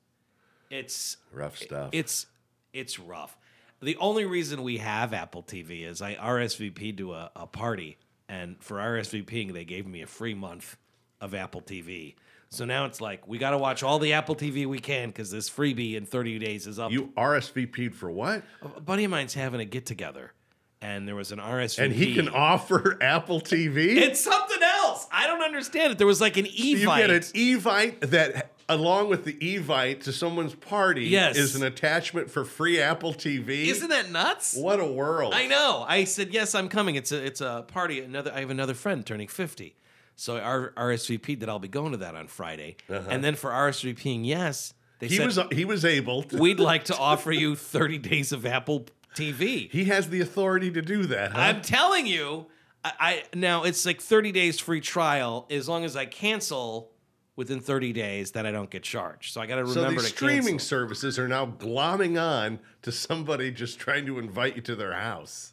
It's Rough stuff. it's it's rough. The only reason we have Apple TV is I RSVP'd to a, a party, and for RSVPing, they gave me a free month of Apple TV. So now it's like we got to watch all the Apple TV we can because this freebie in 30 days is up. you RSVP'd for what? a buddy of mine's having a get together, and there was an RSVP. And he can offer [laughs] Apple TV? It's something else. I don't understand it. There was like an you get an Evite that, along with the Evite to someone's party, Yes. is an attachment for free Apple TV. Isn't that nuts? What a world! I know. I said yes. I'm coming. It's a it's a party. Another. I have another friend turning 50, so I RSVP'd that I'll be going to that on Friday. And then for RSVPing yes, they Uh-huh. He said was he was able. To, we'd like to [laughs] offer you 30 days of Apple TV. he has the authority to do that. Huh? I'm telling you, I, I now it's like 30 days free trial as long as I cancel within 30 days that I don't get charged. So I got to remember so these to streaming cancel. services are now glomming on to somebody just trying to invite you to their house.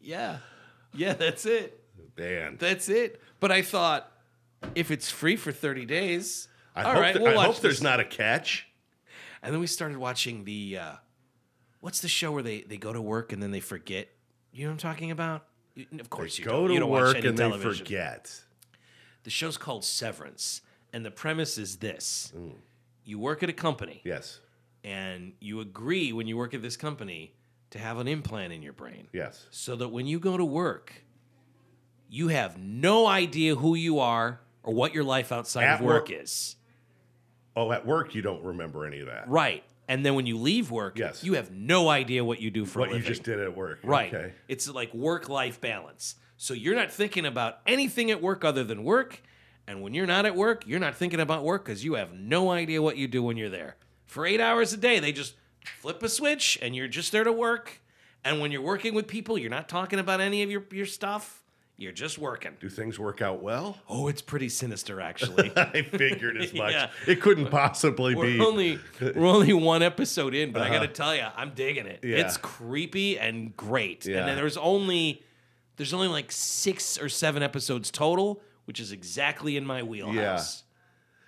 Yeah, yeah, that's it. Man, That's it. But I thought if it's free for 30 days, I all hope, right, th- we'll I hope there's not a catch. And then we started watching the uh, what's the show where they they go to work and then they forget. You know what I'm talking about? Of course They you go don't. You to don't watch work and they forget. The show's called Severance, and the premise is this: mm. you work at a company, Yes, and you agree when you work at this company to have an implant in your brain, yes. so that when you go to work, you have no idea who you are or what your life outside At of work work- is. Oh, at work you don't remember any of that. Right. And then when you leave work, Yes. you have no idea what you do for What you just did at work. Right. Okay. It's like work life balance. So you're not thinking about anything at work other than work. And when you're not at work, you're not thinking about work because you have no idea what you do when you're there. For eight hours a day, they just flip a switch and you're just there to work. And when you're working with people, you're not talking about any of your, your stuff. You're just working. Do things work out well? Oh, it's pretty sinister, actually. [laughs] I figured as much. Yeah. It couldn't possibly We're be. only we're only one episode in, but I got to tell you, I'm digging it. Uh-huh. Yeah. It's creepy and great. Yeah. And then there's only there's only like six or seven episodes total, which is exactly in my wheelhouse.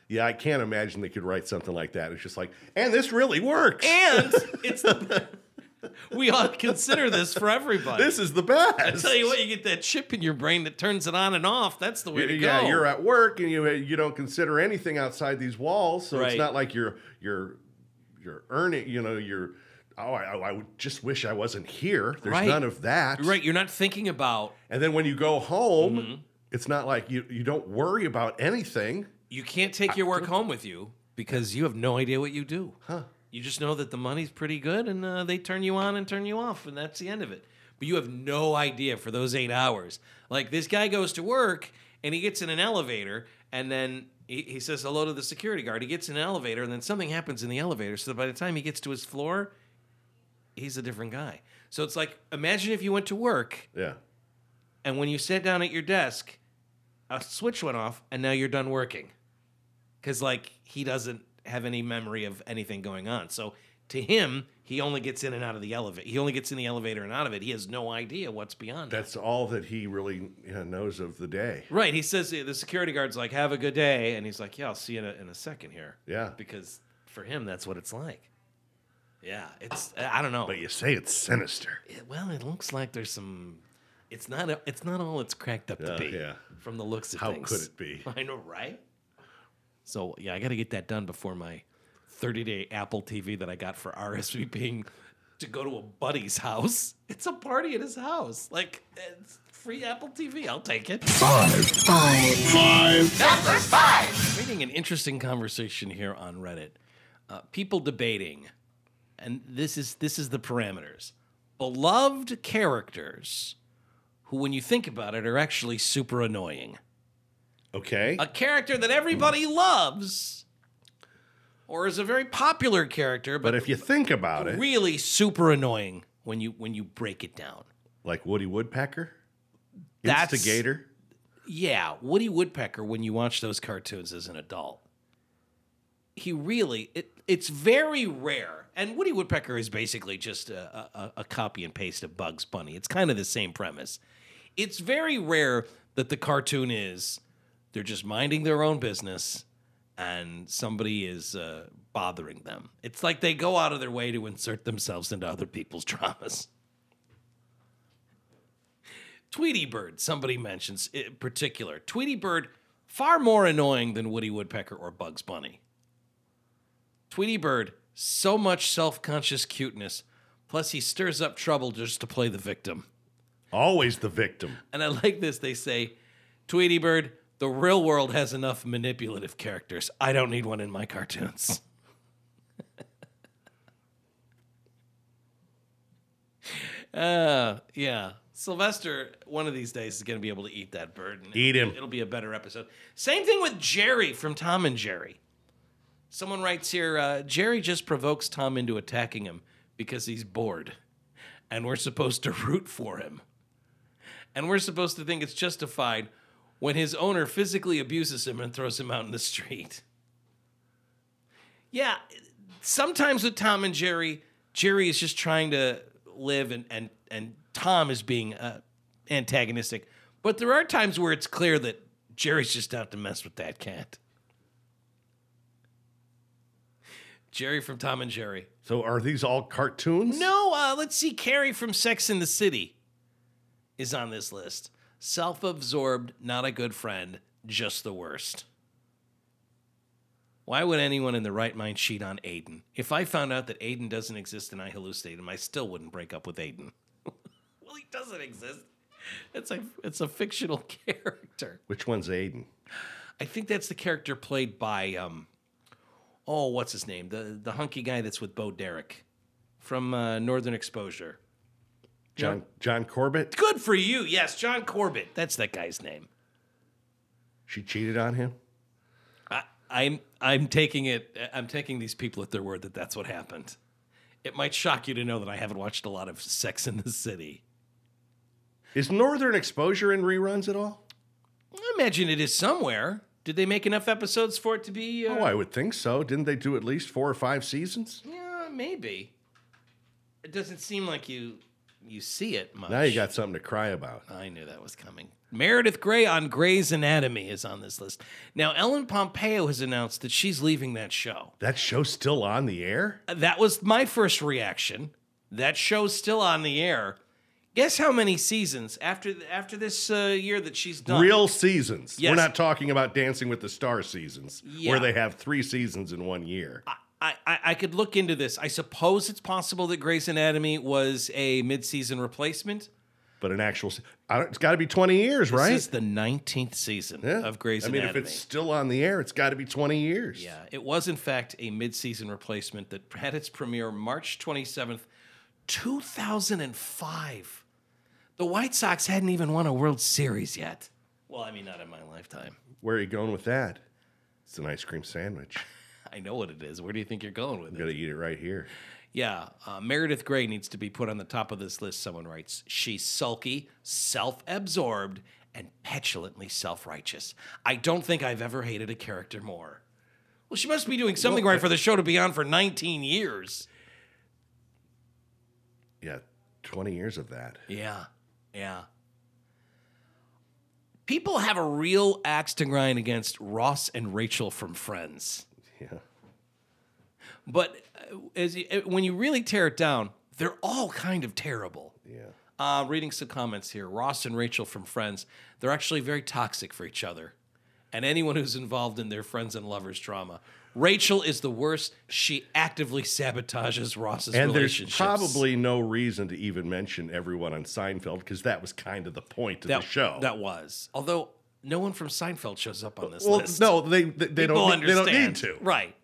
yeah, yeah, I can't imagine they could write something like that. It's just like, and this really works. And [laughs] it's the, [laughs] we ought to consider this for everybody. this is the best. I tell you what, you get that chip in your brain that turns it on and off. That's the way to go. yeah, you're at work and you you don't consider anything outside these walls, so it's not like you're you're you're earning. You know, you're. Oh, I, I would just wish I wasn't here. There's Right. none of that. right. You're not thinking about And then when you go home, Mm-hmm. It's not like you you don't worry about anything. you can't take your work home with you because you have no idea what you do. Huh. You just know that the money's pretty good and uh, they turn you on and turn you off, and that's the end of it. but you have no idea for those eight hours. Like this guy goes to work and he gets in an elevator and then he, he says hello to the security guard. He gets in an elevator and then something happens in the elevator. So by the time he gets to his floor, he's a different guy. So it's like imagine if you went to work Yeah. and when you sat down at your desk, a switch went off and now you're done working. Cause like he doesn't have any memory of anything going on. So to him, he only gets in and out of the elevator. He only gets in the elevator and out of it. He has no idea what's beyond. it. That's all that he really yeah, knows of the day. right. He says the security guard's like, "Have a good day," and he's like, "Yeah, I'll see you in a, in a second here." Yeah. Because for him, that's what it's like. Yeah, it's I don't know. But you say it's sinister. It- well, it looks like there's some. It's not. A, it's not all it's cracked up to Yeah, be. yeah. From the looks of things. How things. could it be? [laughs] I know, right? So yeah, I got to get that done before my 30 day Apple TV that I got for RSVPing to go to a buddy's house. It's a party at his house. Like it's free Apple TV. I'll take it. Number five. Reading an interesting conversation here on Reddit. Uh, people debating, and this is this is the parameters. Beloved characters who, when you think about it, are actually super annoying. Okay. A character that everybody loves, or is a very popular character, but, but if you think about it, really super annoying when you when you break it down. like Woody Woodpecker, That's- Instigator. Yeah, Woody Woodpecker, when you watch those cartoons as an adult, he really, it, it's very rare. And Woody Woodpecker is basically just a, a, a copy and paste of Bugs Bunny. It's kind of the same premise. It's very rare that the cartoon is they're just minding their own business and somebody is uh, bothering them. It's like they go out of their way to insert themselves into other people's [laughs] dramas. Tweety Bird, somebody mentions in particular. Tweety Bird, far more annoying than Woody Woodpecker or Bugs Bunny. Tweety Bird, so much self conscious cuteness, plus he stirs up trouble just to play the victim. Always the victim. And I like this. They say, Tweety Bird, the real world has enough manipulative characters. I don't need one in my cartoons. [laughs] uh, yeah. Sylvester, one of these days, is going to be able to eat that bird. And Eat him. It'll be a better episode. Same thing with Jerry from Tom and Jerry. Someone writes here uh, Jerry just provokes Tom into attacking him because he's bored. And we're supposed to root for him. And we're supposed to think it's justified when his owner physically abuses him and throws him out in the street. Yeah, sometimes with Tom and Jerry, Jerry is just trying to live and and and Tom is being uh, antagonistic. But there are times where it's clear that Jerry's just out to mess with that cat. Jerry from Tom and Jerry. So are these all cartoons? No, uh, let's see. Carrie from Sex in the City is on this list. Self absorbed, not a good friend, just the worst. Why would anyone in the right mind cheat on Aidan? If I found out that Aidan doesn't exist and I hallucinate him, I still wouldn't break up with Aidan. [laughs] well, he doesn't exist. It's a it's a fictional [laughs] character. Which one's Aidan? I think that's the character played by um oh, what's his name? The the hunky guy that's with Bo Derek from uh, Northern Exposure. John John Corbett? Good for you. Yes, John Corbett. That's that guy's name. She cheated on him? I, I'm I'm taking it. I'm taking these people at their word that that's what happened. It might shock you to know that I haven't watched a lot of Sex in the City. Is Northern Exposure in reruns at all? I imagine it is somewhere. Did they make enough episodes for it to be? Uh, Oh, I would think so. Didn't they do at least four or five seasons? yeah, maybe. It doesn't seem like you you see it much. Now you got something to cry about. I knew that was coming. Meredith Grey on Grey's Anatomy is on this list. Now, Ellen Pompeo has announced that she's leaving that show. That show's still on the air? That was my first reaction. That show's still on the air. Guess how many seasons after after this uh, year that she's done? Real seasons. Yes. We're not talking about Dancing with the Star seasons, Yeah. where they have three seasons in one year. I, I I could look into this. I suppose it's possible that Grey's Anatomy was a mid-season replacement. But an actual, se- I don't, it's got to be 20 years, right? This is the 19th season yeah. of Grey's Anatomy. I mean, Anatomy. if it's still on the air, it's got to be 20 years. Yeah, it was in fact a mid-season replacement that had its premiere March 27th, 2005. The White Sox hadn't even won a World Series yet. Well, I mean, not in my lifetime. Where are you going with that? It's an ice cream sandwich. I know what it is. Where do you think you're going with I'm it? gonna eat it right here. Yeah, uh, Meredith Grey needs to be put on the top of this list. Someone writes, she's sulky, self-absorbed, and petulantly self-righteous. I don't think I've ever hated a character more. Well, she must be doing something right for the show to be on for 19 years. Yeah, 20 years of that. Yeah, yeah. People have a real axe to grind against Ross and Rachel from Friends. Yeah. But uh, as you, uh, when you really tear it down, they're all kind of terrible. Yeah. Uh, reading some comments here. Ross and Rachel from Friends, they're actually very toxic for each other. And anyone who's involved in their friends and lovers drama. Rachel is the worst. She actively sabotages Ross's And there's probably no reason to even mention everyone on Seinfeld because that was kind of the point of that, the show. That was. Although no one from Seinfeld shows up on this well, list. no, they they, they don't need- they don't need to. Right.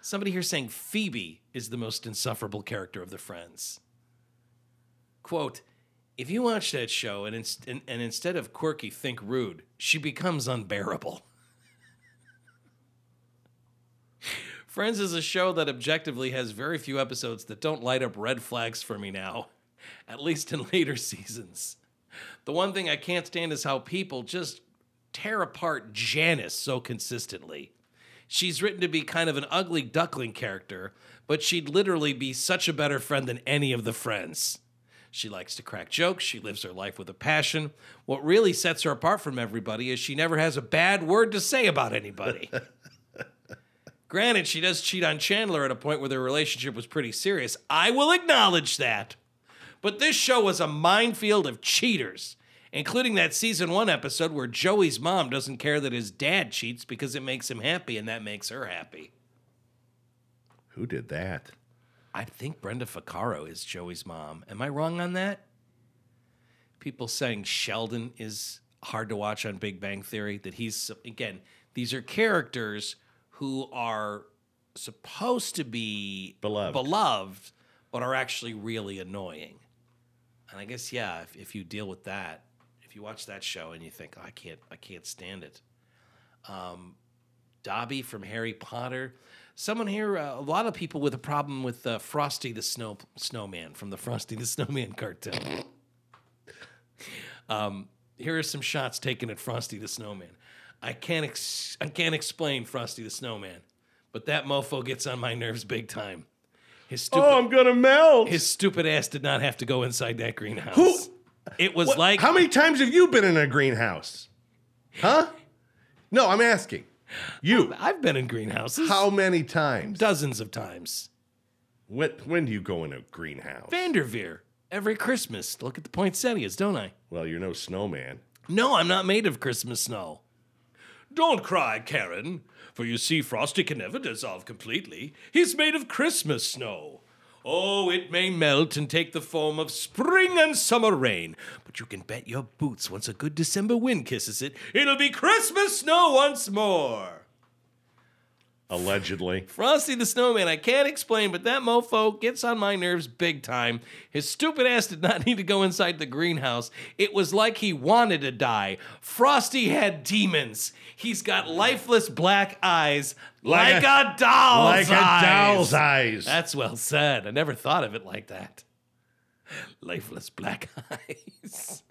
Somebody here saying Phoebe is the most insufferable character of the Friends. Quote, if you watch that show and, inst- and, and instead of quirky, think rude, she becomes unbearable. [laughs] Friends is a show that objectively has very few episodes that don't light up red flags for me now, at least in later [laughs] seasons. The one thing I can't stand is how people just tear apart Janice so consistently. She's written to be kind of an ugly duckling character, but she'd literally be such a better friend than any of the friends. She likes to crack jokes. She lives her life with a passion. What really sets her apart from everybody is she never has a bad word to say about anybody. [laughs] Granted, she does cheat on Chandler at a point where their relationship was pretty serious. I will acknowledge that. But this show was a minefield of cheaters, including that season one episode where Joey's mom doesn't care that his dad cheats because it makes him happy and that makes her happy. Who did that? I think Brenda Vaccaro is Joey's mom. Am I wrong on that? People saying Sheldon is hard to watch on Big Bang Theory. That he's again, these are characters who are supposed to be Beloved. beloved, but are actually really annoying. And I guess yeah, if, if you deal with that, if you watch that show and you think oh, I can't, I can't stand it. Um, Dobby from Harry Potter. Someone here, uh, a lot of people with a problem with uh, Frosty the Snow Snowman from the Frosty the Snowman [laughs] cartoon. um, here are some shots taken at Frosty the Snowman. I can't, ex- I can't explain Frosty the Snowman, but that mofo gets on my nerves big time. His oh, stupid, Oh, I'm gonna melt. his stupid ass did not have to go inside that greenhouse. Who- It was What- like how many times have you been in a greenhouse? Huh? No, I'm asking. You. I've been in greenhouses How many times? dozens of times. When, when do you go in a greenhouse? Vander Veer every Christmas. Look at the poinsettias, don't I? Well, you're no snowman. No, I'm not made of Christmas snow. Don't cry, Karen, for you see, Frosty can never dissolve completely. He's made of Christmas snow. Oh, it may melt and take the form of spring and summer rain, but you can bet your boots once a good December wind kisses it, it'll be Christmas snow once more. Allegedly. [laughs] Frosty the Snowman, I can't explain, but that mofo gets on my nerves big time. His stupid ass did not [laughs] need to go inside the greenhouse. It was like he wanted to die. Frosty had demons. He's got lifeless black eyes, like, a, doll's like a doll's eyes. That's well said. I never thought of it like that. [laughs] Lifeless black eyes.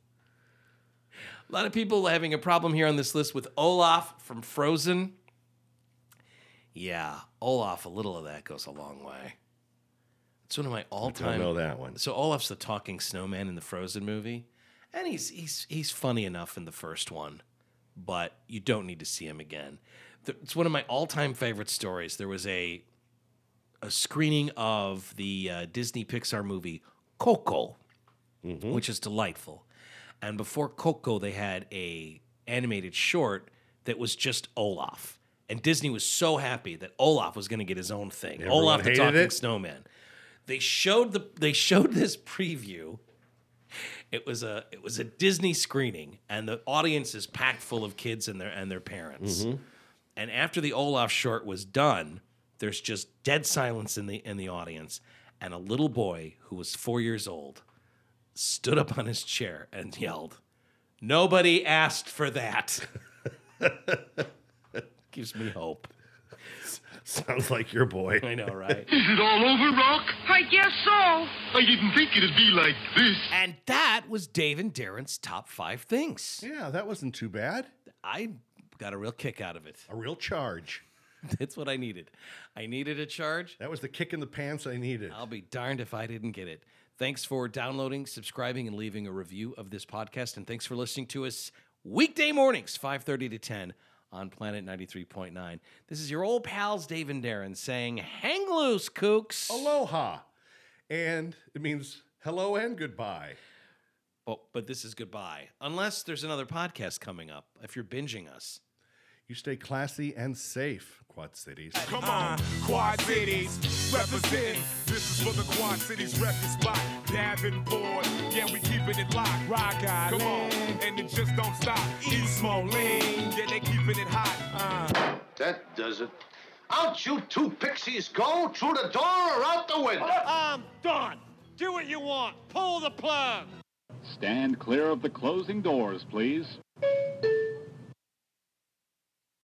A lot of people having a problem here on this list with Olaf from Frozen. Yeah, Olaf, a little of that goes a long way. It's one of my all-time. know that one. So Olaf's the talking snowman in the Frozen movie, and he's he's he's funny enough in the first one, but you don't need to see him again. It's one of my all-time favorite stories. There was a a screening of the uh, Disney Pixar movie Coco, which is delightful. And before Coco, they had a animated short that was just Olaf. And Disney was so happy that Olaf was going to get his own thing. Everyone Olaf the talking it? snowman. They showed the they showed this preview. It was a it was a Disney screening, and the audience is packed full of kids and their and their parents. Mm-hmm. And after the Olaf short was done, there's just dead silence in the in the audience, and a little boy who was four years old stood up on his chair and yelled, Nobody asked for that. [laughs] Gives me hope. [laughs] Sounds like your boy. I know, right? [laughs] Is it all over, Rock? I guess so. I didn't think it'd be like this. and that was Dave and Darren's top five things. Yeah, that wasn't too bad. I got a real kick out of it. A real charge. [laughs] That's what I needed. I needed a charge. That was the kick in the pants I needed. I'll be darned if I didn't get it. Thanks for downloading, subscribing, and leaving a review of this podcast. And thanks for listening to us weekday mornings, 5:30 to 10 on Planet 93.9. This is your old pals Dave and Darren saying, hang loose, kooks. Aloha. And it means hello and goodbye. Oh, but this is goodbye. Unless there's another podcast coming up, if you're binging us. You stay classy and safe, Quad Cities. Come on, Quad Cities, represent. This is for the Quad Cities record spot. Davenport, yeah, we keeping it locked. Rock Island, come on, and it just don't stop. East Moline, yeah, they keeping it hot. Uh. That does it. Out you two pixies go through the door or out the window. I'm done. Do what you want. Pull the plug. Stand clear of the closing doors, please.